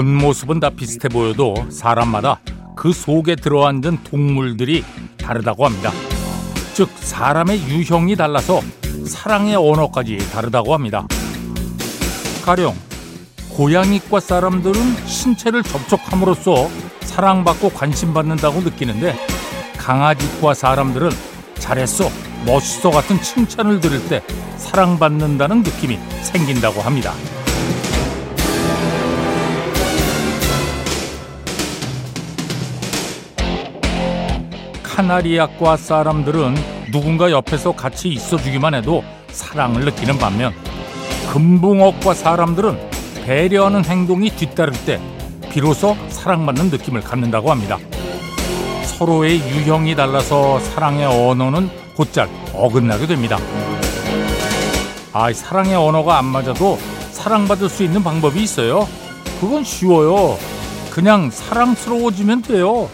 겉모습은 다 비슷해 보여도 사람마다 그 속에 들어앉은 동물들이 다르다고 합니다. 즉 사람의 유형이 달라서 사랑의 언어까지 다르다고 합니다. 가령 고양이과 사람들은 신체를 접촉함으로써 사랑받고 관심받는다고 느끼는데 강아지과 사람들은 잘했어, 멋있어 같은 칭찬을 들을 때 사랑받는다는 느낌이 생긴다고 합니다. 카나리아과 사람들은 누군가 옆에서 같이 있어주기만 해도 사랑을 느끼는 반면 금붕어과 사람들은 배려하는 행동이 뒤따를 때 비로소 사랑받는 느낌을 갖는다고 합니다. 서로의 유형이 달라서 사랑의 언어는 곧잘 어긋나게 됩니다. 아, 사랑의 언어가 안 맞아도 사랑받을 수 있는 방법이 있어요. 그건 쉬워요. 그냥 사랑스러워지면 돼요.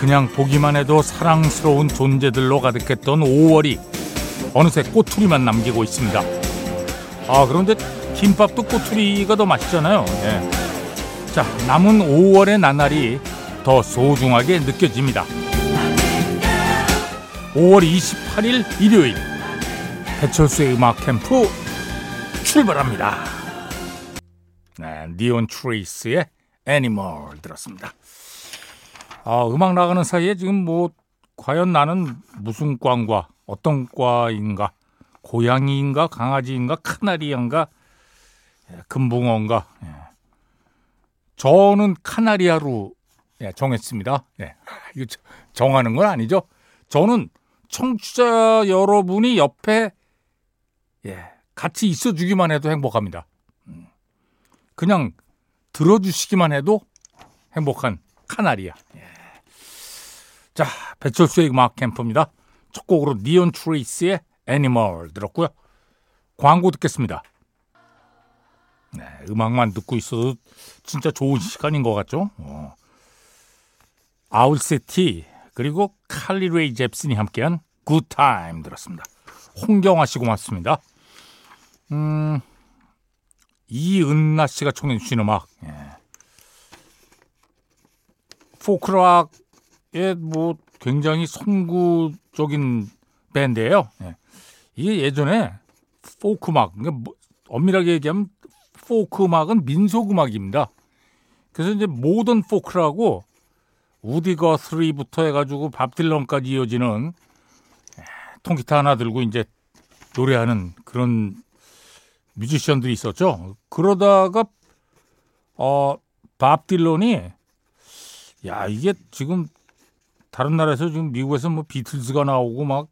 그냥 보기만 해도 사랑스러운 존재들로 가득했던 5월이 어느새 꼬투리만 남기고 있습니다. 아, 그런데 김밥도 꼬투리가 더 맛있잖아요. 예. 자, 남은 5월의 나날이 더 소중하게 느껴집니다. 5월 28일 일요일 배철수의 음악 캠프 출발합니다. 네, Neon Trees의 Animal 들었습니다. 아, 음악 나가는 사이에 지금 뭐 과연 나는 무슨 과인가 어떤 과인가 고양이인가 강아지인가 카나리아인가 예, 금붕어인가 예. 저는 카나리아로 예, 정했습니다. 예. 이거 정하는 건 아니죠. 저는 청취자 여러분이 옆에 예, 같이 있어 주기만 해도 행복합니다. 음. 그냥 들어주시기만 해도 행복한 카나리아. 예. 자, 배철수의 음악 캠프입니다. 첫 곡으로 니온 트레이스의 Animal 들었고요. 광고 듣겠습니다. 네, 음악만 듣고 있어도 진짜 좋은 시간인 것 같죠? 어. Owl City 그리고 칼리 레이 잽슨이 함께한 Good Time 들었습니다. 홍경화 씨 고맙습니다. 음, 이은나 씨가 청해 주신 음악 예. 포크락의 뭐 굉장히 선구적인 밴드예요. 예. 이게 예전에 포크 음악, 그러니까 뭐 엄밀하게 얘기하면 포크 음악은 민속 음악입니다. 그래서 이제 모던 포크라고 우디 거스리부터 해가지고 밥 딜런까지 이어지는 통기타 하나 들고 이제 노래하는 그런 뮤지션들이 있었죠. 그러다가 어 밥 딜런이 야 이게 지금 다른 나라에서 지금 미국에서 뭐 비틀즈가 나오고 막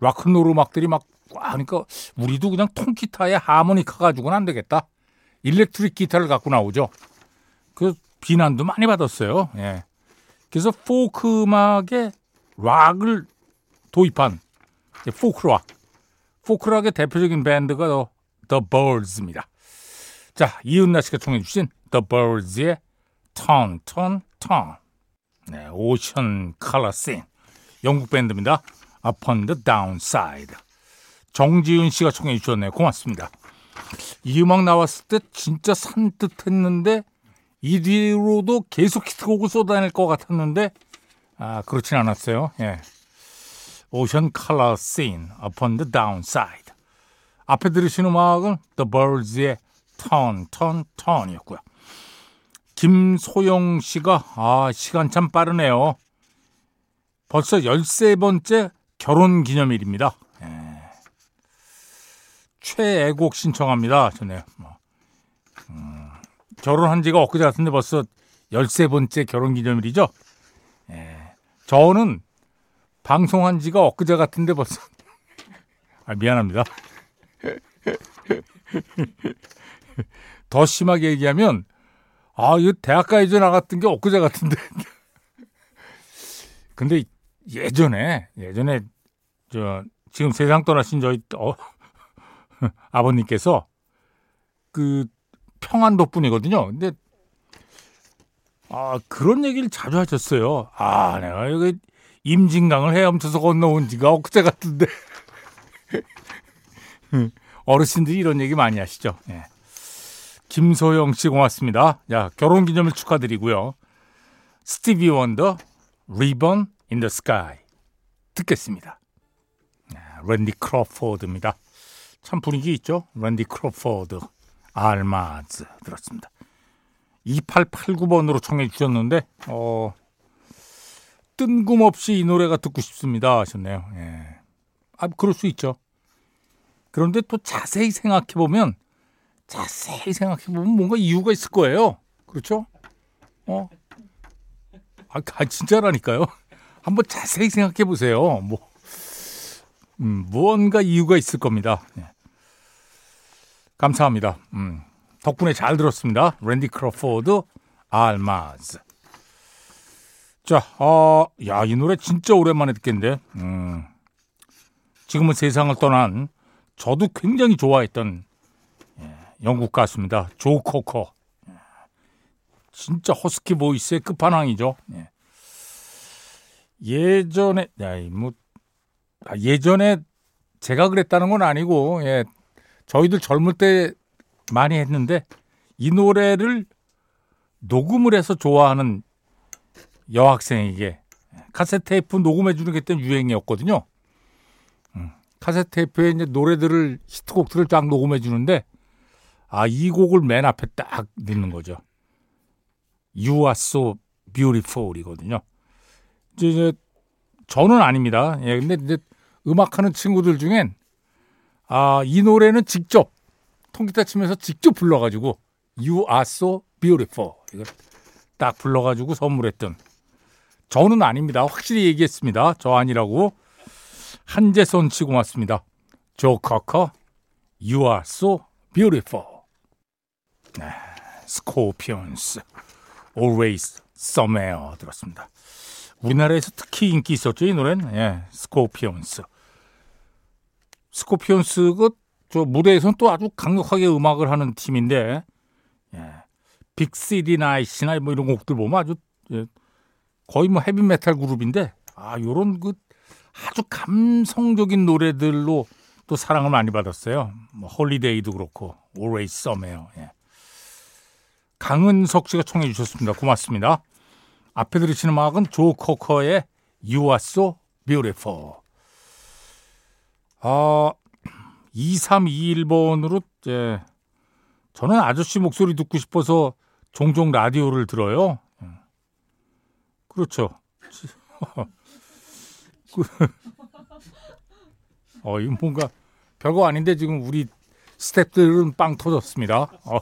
락큰롤 음악들이 막 하니까 우리도 그냥 통기타에 하모니카 가지고는 안 되겠다. 일렉트릭 기타를 갖고 나오죠. 그 비난도 많이 받았어요. 예. 그래서 포크 음악에 락을 도입한 포크락. 포크락의 대표적인 밴드가 The, The Byrds입니다. 자, 이은나 씨가 청해 주신 Birds의 Turn, Turn, 네, 오션 컬러 씬. 영국 밴드입니다. Upon the Downside. 정지윤 씨가 청해 주셨네요. 고맙습니다. 이 음악 나왔을 때 진짜 산뜻했는데 이 뒤로도 계속 히트곡을 쏟아낼 것 같았는데 아 그렇진 않았어요. 예. 오션 컬러 씬 Upon the Downside. 앞에 들으신 음악은 The Birds의 Turn, Turn, Turn이었고요. 김소영 씨가 아 시간 참 빠르네요. 벌써 13번째 결혼 기념일입니다. 예. 최애곡 신청합니다. 전에 뭐. 음, 결혼한 지가 엊그제 같은데 벌써 13번째 결혼 기념일이죠. 예. 저는 방송한 지가 엊그제 같은데 벌써 아, 미안합니다. 더 심하게 얘기하면 아, 이거 대학가에서 나갔던 게 엊그제 같은데. 근데 예전에, 예전에, 저, 지금 세상 떠나신 저희, 어, 아버님께서 그 평안도 분이거든요. 근데 아, 그런 얘기를 자주 하셨어요. 아, 내가 여기 임진강을 헤엄쳐서 건너온 지가 엊그제 같은데. 어르신들이 이런 얘기 많이 하시죠. 예. 김소영 씨 고맙습니다. 야, 결혼 기념일 축하드리고요. 스티비 원더, Ribbon in the Sky 듣겠습니다. 랜디 크로포드입니다. 참 분위기 있죠? 랜디 크로포드, 알마즈 들었습니다. 2889번으로 청해 주셨는데 어, 뜬금없이 이 노래가 듣고 싶습니다 하셨네요. 예. 아, 그럴 수 있죠. 그런데 또 자세히 생각해 보면 자세히 생각해 보면 뭔가 이유가 있을 거예요. 그렇죠? 어? 아, 아 진짜라니까요. 한번 자세히 생각해 보세요. 뭐 음, 무언가 이유가 있을 겁니다. 예. 감사합니다. 음, 덕분에 잘 들었습니다. 랜디 크로포드, Almaz. 자, 어, 야, 이 노래 진짜 오랜만에 듣겠는데, 음, 지금은 세상을 떠난 저도 굉장히 좋아했던 예, 영국 가수입니다. 조 코커. 예, 진짜 허스키 보이스의 끝판왕이죠. 예. 예전에, 야, 뭐, 아, 예전에 제가 그랬다는 건 아니고, 예, 저희들 젊을 때 많이 했는데, 이 노래를 녹음을 해서 좋아하는 여학생에게 카세트 테이프 녹음해 주는 게 그때 유행이었거든요. 음, 카세트 테이프에 이제 노래들을 히트곡들을 쫙 녹음해 주는데 아, 이 곡을 맨 앞에 딱 넣는 거죠. You are so beautiful이거든요. 이제 저는 아닙니다. 예, 근데 이제 음악하는 친구들 중엔 아, 이 노래는 직접 통기타 치면서 직접 불러가지고 You are so beautiful 이걸 딱 불러가지고 선물했던 저는 아닙니다. 확실히 얘기했습니다. 저 아니라고. 한재선 씨 고맙습니다. 조 커커, You are so beautiful. 네, 스코피언스, Always Somewhere 들었습니다. 우리나라에서 특히 인기 있었죠, 이 노래는. 예, 스코피언스. 스코피언스 그저 무대에서는 또 아주 강력하게 음악을 하는 팀인데, 예, Big City Nights나 뭐 이런 곡들 보면 아주 예, 거의 뭐 헤비메탈 그룹인데 아 요런 그 아주 감성적인 노래들로 또 사랑을 많이 받았어요. 뭐 Holiday도 그렇고 Always Somewhere. 예. 강은석 씨가 청해 주셨습니다. 고맙습니다. 앞에 들으시는 음악은 조 코커의 You Are So Beautiful. 아, 2321번으로 예. 저는 아저씨 목소리 듣고 싶어서 종종 라디오를 들어요. 그렇죠. 그, 어, 이거 뭔가 별거 아닌데 지금 우리 스탭들은 빵 터졌습니다. 어.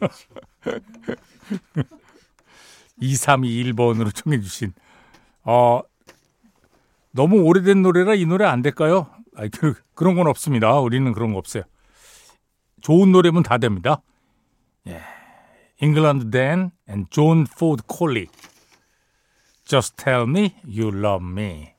2321번으로 청해주신, 어, 너무 오래된 노래라 이 노래 안 될까요? 아니, 그, 그런 건 없습니다. 우리는 그런 거 없어요. 좋은 노래면 다 됩니다. 예. 잉글랜드 댄 and 존 포드 콜리. Just tell me you love me.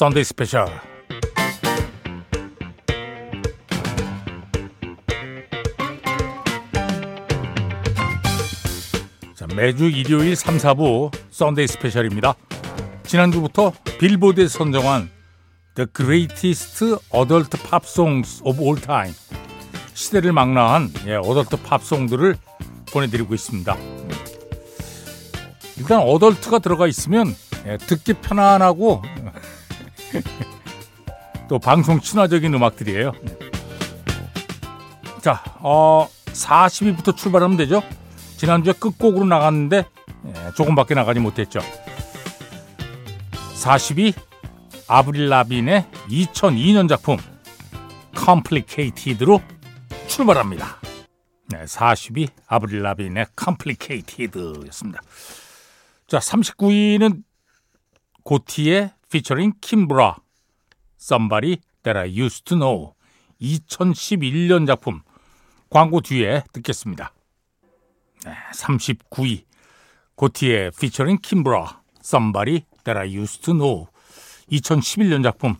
썬데이 스페셜 자, 매주 일요일 3, 4부 썬데이 스페셜입니다. 지난주부터 빌보드에 선정한 The Greatest Adult Pop Songs of All Time 시대를 망라한 예, 어덜트 팝송들을 보내드리고 있습니다. 일단 어덜트가 들어가 있으면 예, 듣기 편안하고 또 방송 친화적인 음악들이에요. 자, 어, 40위부터 출발하면 되죠. 지난주에 끝곡으로 나갔는데 예, 조금밖에 나가지 못했죠. 42 아브릴 라빈의 2002년 작품 Complicated로 출발합니다. 네, 42 아브릴 라빈의 Complicated였습니다. 자, 39위는 고티의 피처링 킴브라 I Used to Know 2011년 작품 광고 뒤에 듣겠습니다. 네, 39위 고티의 피처링 킴브라 I Used to Know 2011년 작품.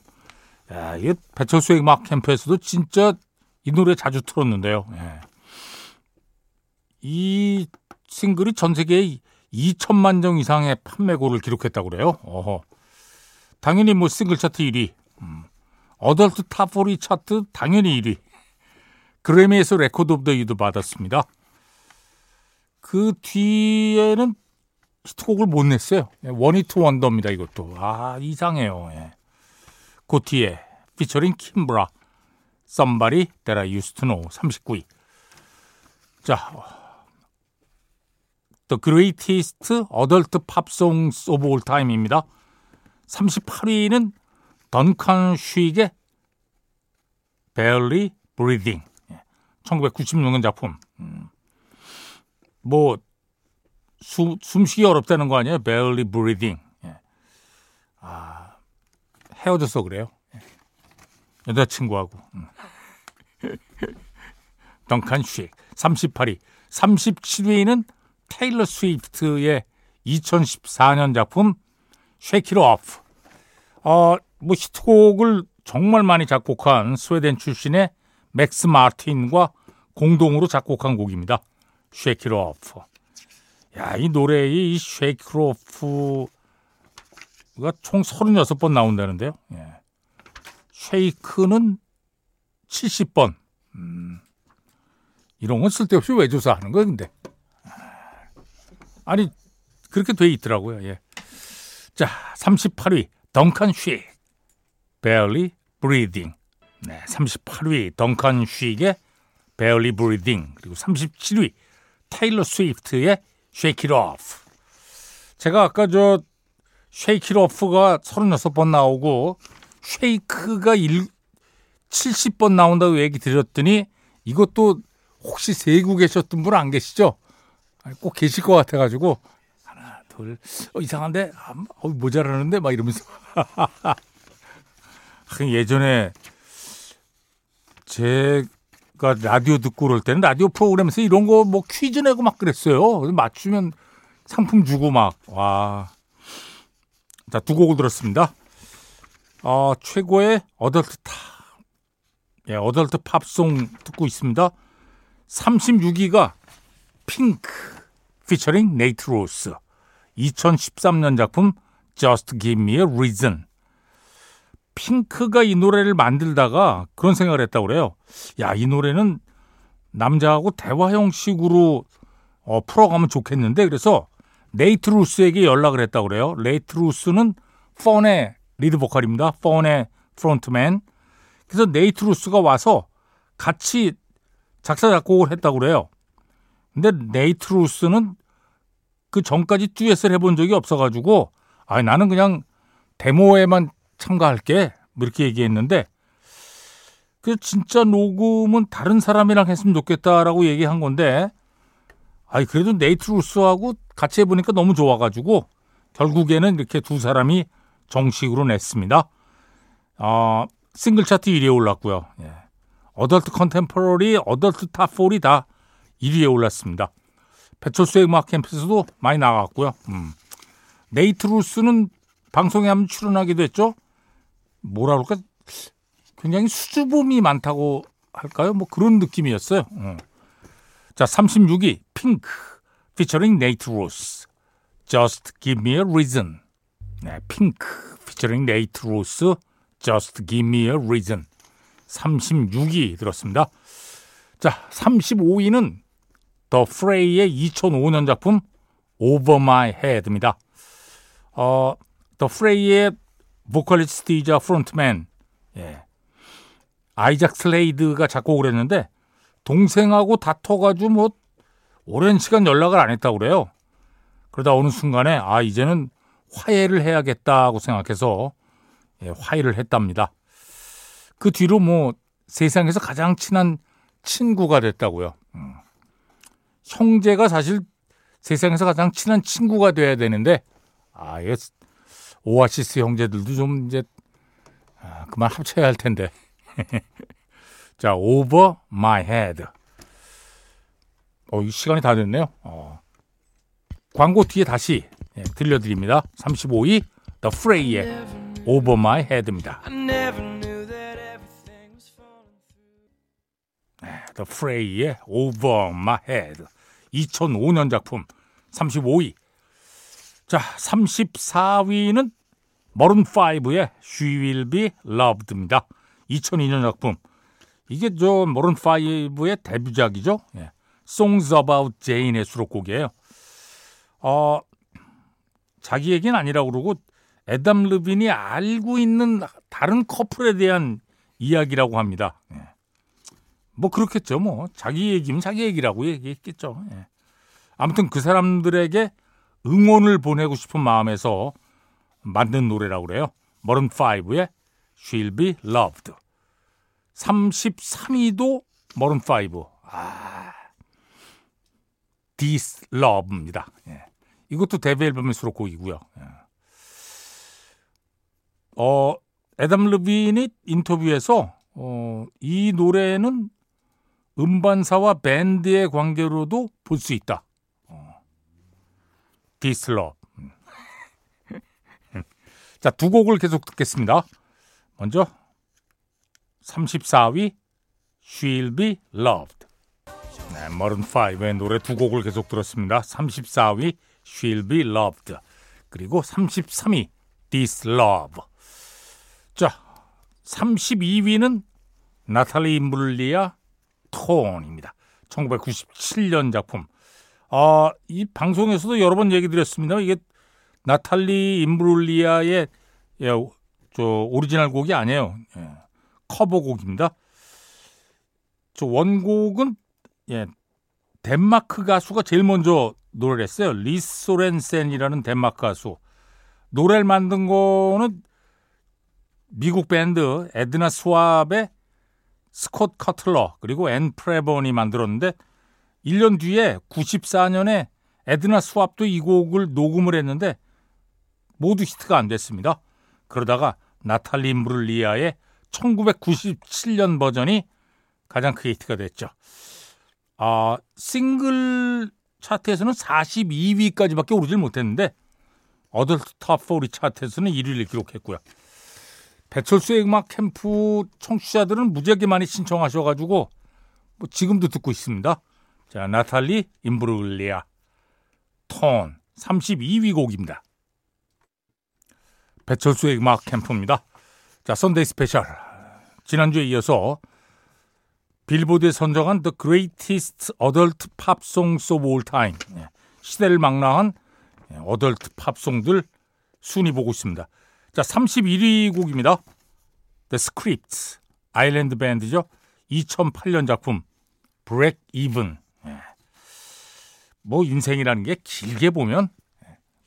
야, 배철수의 음악 캠프에서도 진짜 이 노래 자주 틀었는데요. 예. 이 싱글이 전 세계에 2천만 정 이상의 판매고를 기록했다고 그래요. 어허. 당연히 뭐 싱글 차트 1위, 음. Adult Top40 차트 당연히 1위. 그래미에서 Record of the Year도 받았습니다. 그 뒤에는 히트곡을 못 냈어요. one-hit wonder입니다, 이것도. 아, 이상해요. 예. 그 뒤에 피처링 킴브라, Used to Know 39위. 자, The Greatest Adult Pop Songs of All Time입니다. 38위는 던칸 쉬익의 Barely Breathing. 1996년 작품. 음. 뭐 숨, 숨쉬기 어렵다는 거 아니에요? barely breathing. 예. 아, 헤어져서 그래요. 예. 여자친구하고. 음. 덩칸 쉐익 38위. 37위는 테일러 스위프트의 2014년 작품 It Off. 어, 뭐 히트곡을 정말 많이 작곡한 스웨덴 출신의 맥스 마틴과 공동으로 작곡한 곡입니다. It Off. 야, 이 노래의 이 It Off가 총 36번 나온다는데요. 예. 쉐이크는 70번. 음, 이런 건 쓸데없이 왜 조사하는 거야, 근데. 아니, 그렇게 돼 있더라고요. 예. 자, 38위. 덩칸 쉬. Barely Breathing. 네, 38위. 덩칸 쉬의 Barely Breathing. 그리고 37위. 테일러 스위프트의 Shake It Off. 제가 아까 저 Shake It Off가 36번 나오고 1, 70번 나온다고 얘기 드렸더니 이것도 혹시 세고 계셨던 분 안 계시죠? 꼭 계실 것 같아가지고 둘 어, 이상한데 어, 모자라는데 막 이러면서 예전에 제가 라디오 듣고 그럴 때는 라디오 프로그램에서 이런 거 뭐 퀴즈 내고 막 그랬어요. 맞추면 상품 주고 막 와. 자, 두 곡을 들었습니다. 어, 최고의 Adult 타, 예, Adult 팝송 듣고 있습니다. 36위가 핑크 피처링 네이트 루스 2013년 작품 Just Give Me a Reason 핑크가 이 노래를 만들다가 그런 생각을 했다고 그래요. 야, 이 노래는 남자하고 대화 형식으로 어, 풀어가면 좋겠는데 그래서 네이트 루스에게 연락을 했다고 그래요. 네이트 루스는 펀의 리드 보컬입니다. 펀의 frontman. 그래서 네이트 루스가 와서 같이 작사 작곡을 했다고 그래요. 근데 네이트 루스는 그 전까지 듀엣을 해본 적이 없어가지고 아 나는 그냥 데모에만 참가할게 뭐 이렇게 얘기했는데 그 진짜 녹음은 다른 사람이랑 했으면 좋겠다라고 얘기한 건데 아이 그래도 네이트 루스하고 같이 해보니까 너무 좋아가지고 결국에는 이렇게 두 사람이 정식으로 냈습니다. 어, 싱글 차트 1위에 올랐고요. 예. Adult Contemporary, Adult Top40이 다 1위에 올랐습니다. 배철수의 음악 캠프에서도 많이 나갔고요. 음. 네이트 루스는 방송에 한번 출연하기도 했죠. 뭐라 그럴까? 굉장히 수줍음이 많다고 할까요? 뭐 그런 느낌이었어요. 음. 자, 36위 핑크 피처링 네이트 루스 Just Give Me a Reason 네, 핑크 피처링 네이트 루스 Just Give Me a Reason 36위 들었습니다. 자, 35위는 더 프레이의 2005년 작품 Over My Head입니다. 어, 더 프레이의 보컬리스트이자 프론트맨 예. 아이작 슬레이드가 작곡을 했는데 동생하고 다퉈가지고 뭐 오랜 시간 연락을 안 했다고 그래요. 그러다 어느 순간에 아 이제는 화해를 해야겠다고 생각해서 예, 화해를 했답니다. 그 뒤로 뭐 세상에서 가장 친한 친구가 됐다고요. 음. 형제가 사실 세상에서 가장 친한 친구가 돼야 되는데 아, 예, 오아시스 형제들도 좀 이제 아, 그만 합쳐야 할 텐데. 자, Over My Head. 어, 시간이 다 됐네요. 어. 광고 뒤에 다시 예, 들려드립니다. 35위 The Fray의 Over My Head입니다. 네, The Fray의 Over My Head 2005년 작품 35위 자 34위는 머른5의 She Will Be Loved입니다. 2002년 작품 이게 저 머른5의 데뷔작이죠. 예. Songs About Jane의 수록곡이에요. 어, 자기 얘기는 아니라고 그러고 에담 르빈이 알고 있는 다른 커플에 대한 이야기라고 합니다. 예. 뭐 그렇겠죠. 뭐 자기 얘기면 자기 얘기라고 얘기했겠죠. 예. 아무튼 그 사람들에게 응원을 보내고 싶은 마음에서 만든 노래라고 그래요. 머른 5의 She'll Be Loved. 33위도 머른 5. 아. This Love입니다. 예. 이것도 데뷔 앨범의 수록곡이고요. 예. 어, 에담 르빈이 인터뷰에서 어, 이 노래는 음반사와 밴드의 관계로도 볼 수 있다. 어. This Love. 자, 두 곡을 계속 듣겠습니다. 먼저 34위 She'll Be Loved. 네, 머른 5의 노래 두 곡을 계속 들었습니다. 34위 She'll Be Loved. 그리고 33위 This Love. 자, 32위는 나탈리 임브룰리아 Torn입니다. 1997년 작품. 아, 이 방송에서도 여러 번 얘기 드렸습니다. 이게 나탈리 임브룰리아의 예, 저 오리지널 곡이 아니에요. 예, 커버곡입니다. 저 원곡은 예, 덴마크 가수가 제일 먼저 노래를 했어요. 리스 소렌센이라는 덴마크 가수. 노래를 만든 거는 미국 밴드 에드나 스왑의 스콧 커틀러 그리고 앤 프레벤이 만들었는데 1년 뒤에 94년에 에드나 스왑도 이 곡을 녹음을 했는데 모두 히트가 안 됐습니다. 그러다가 나탈리 임브룰리아의 1997년 버전이 가장 크게 히트가 됐죠. 아, 싱글 차트에서는 42위까지밖에 오르질 못했는데 Adult Top40 차트에서는 1위를 기록했고요. 배철수의 음악 캠프 청취자들은 무지하게 많이 신청하셔가지고 뭐 지금도 듣고 있습니다. 자, 나탈리 임브룰리아 Torn 32위 곡입니다. 배철수의 음악 캠프입니다. 자, Sunday Special. 지난주에 이어서 빌보드에 선정한 The Greatest Adult Pop Songs of All Time. 예, 시대를 망라한 adult 팝송들 순위 보고 있습니다. 자, 31위 곡입니다. The Script. 아일랜드 밴드죠. 2008년 작품 Break Even. 예. 뭐 인생이라는 게 길게 보면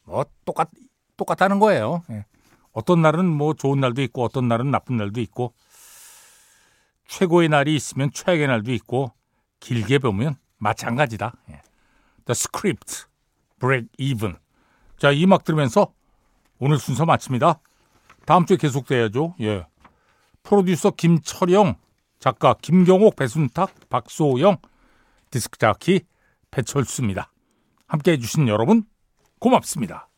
뭐 똑같 똑같다는 거예요. 예. 어떤 날은 뭐 좋은 날도 있고 어떤 날은 나쁜 날도 있고 최고의 날이 있으면 최악의 날도 있고 길게 보면 마찬가지다. 예. The Script, Break Even. 자, 이 음악 들으면서 오늘 순서 마칩니다. 다음 주에 계속돼야죠. 예. 프로듀서 김철영, 작가 김경옥, 배순탁, 박소영, 디스크 자키 배철수입니다. 함께 해 주신 여러분 고맙습니다.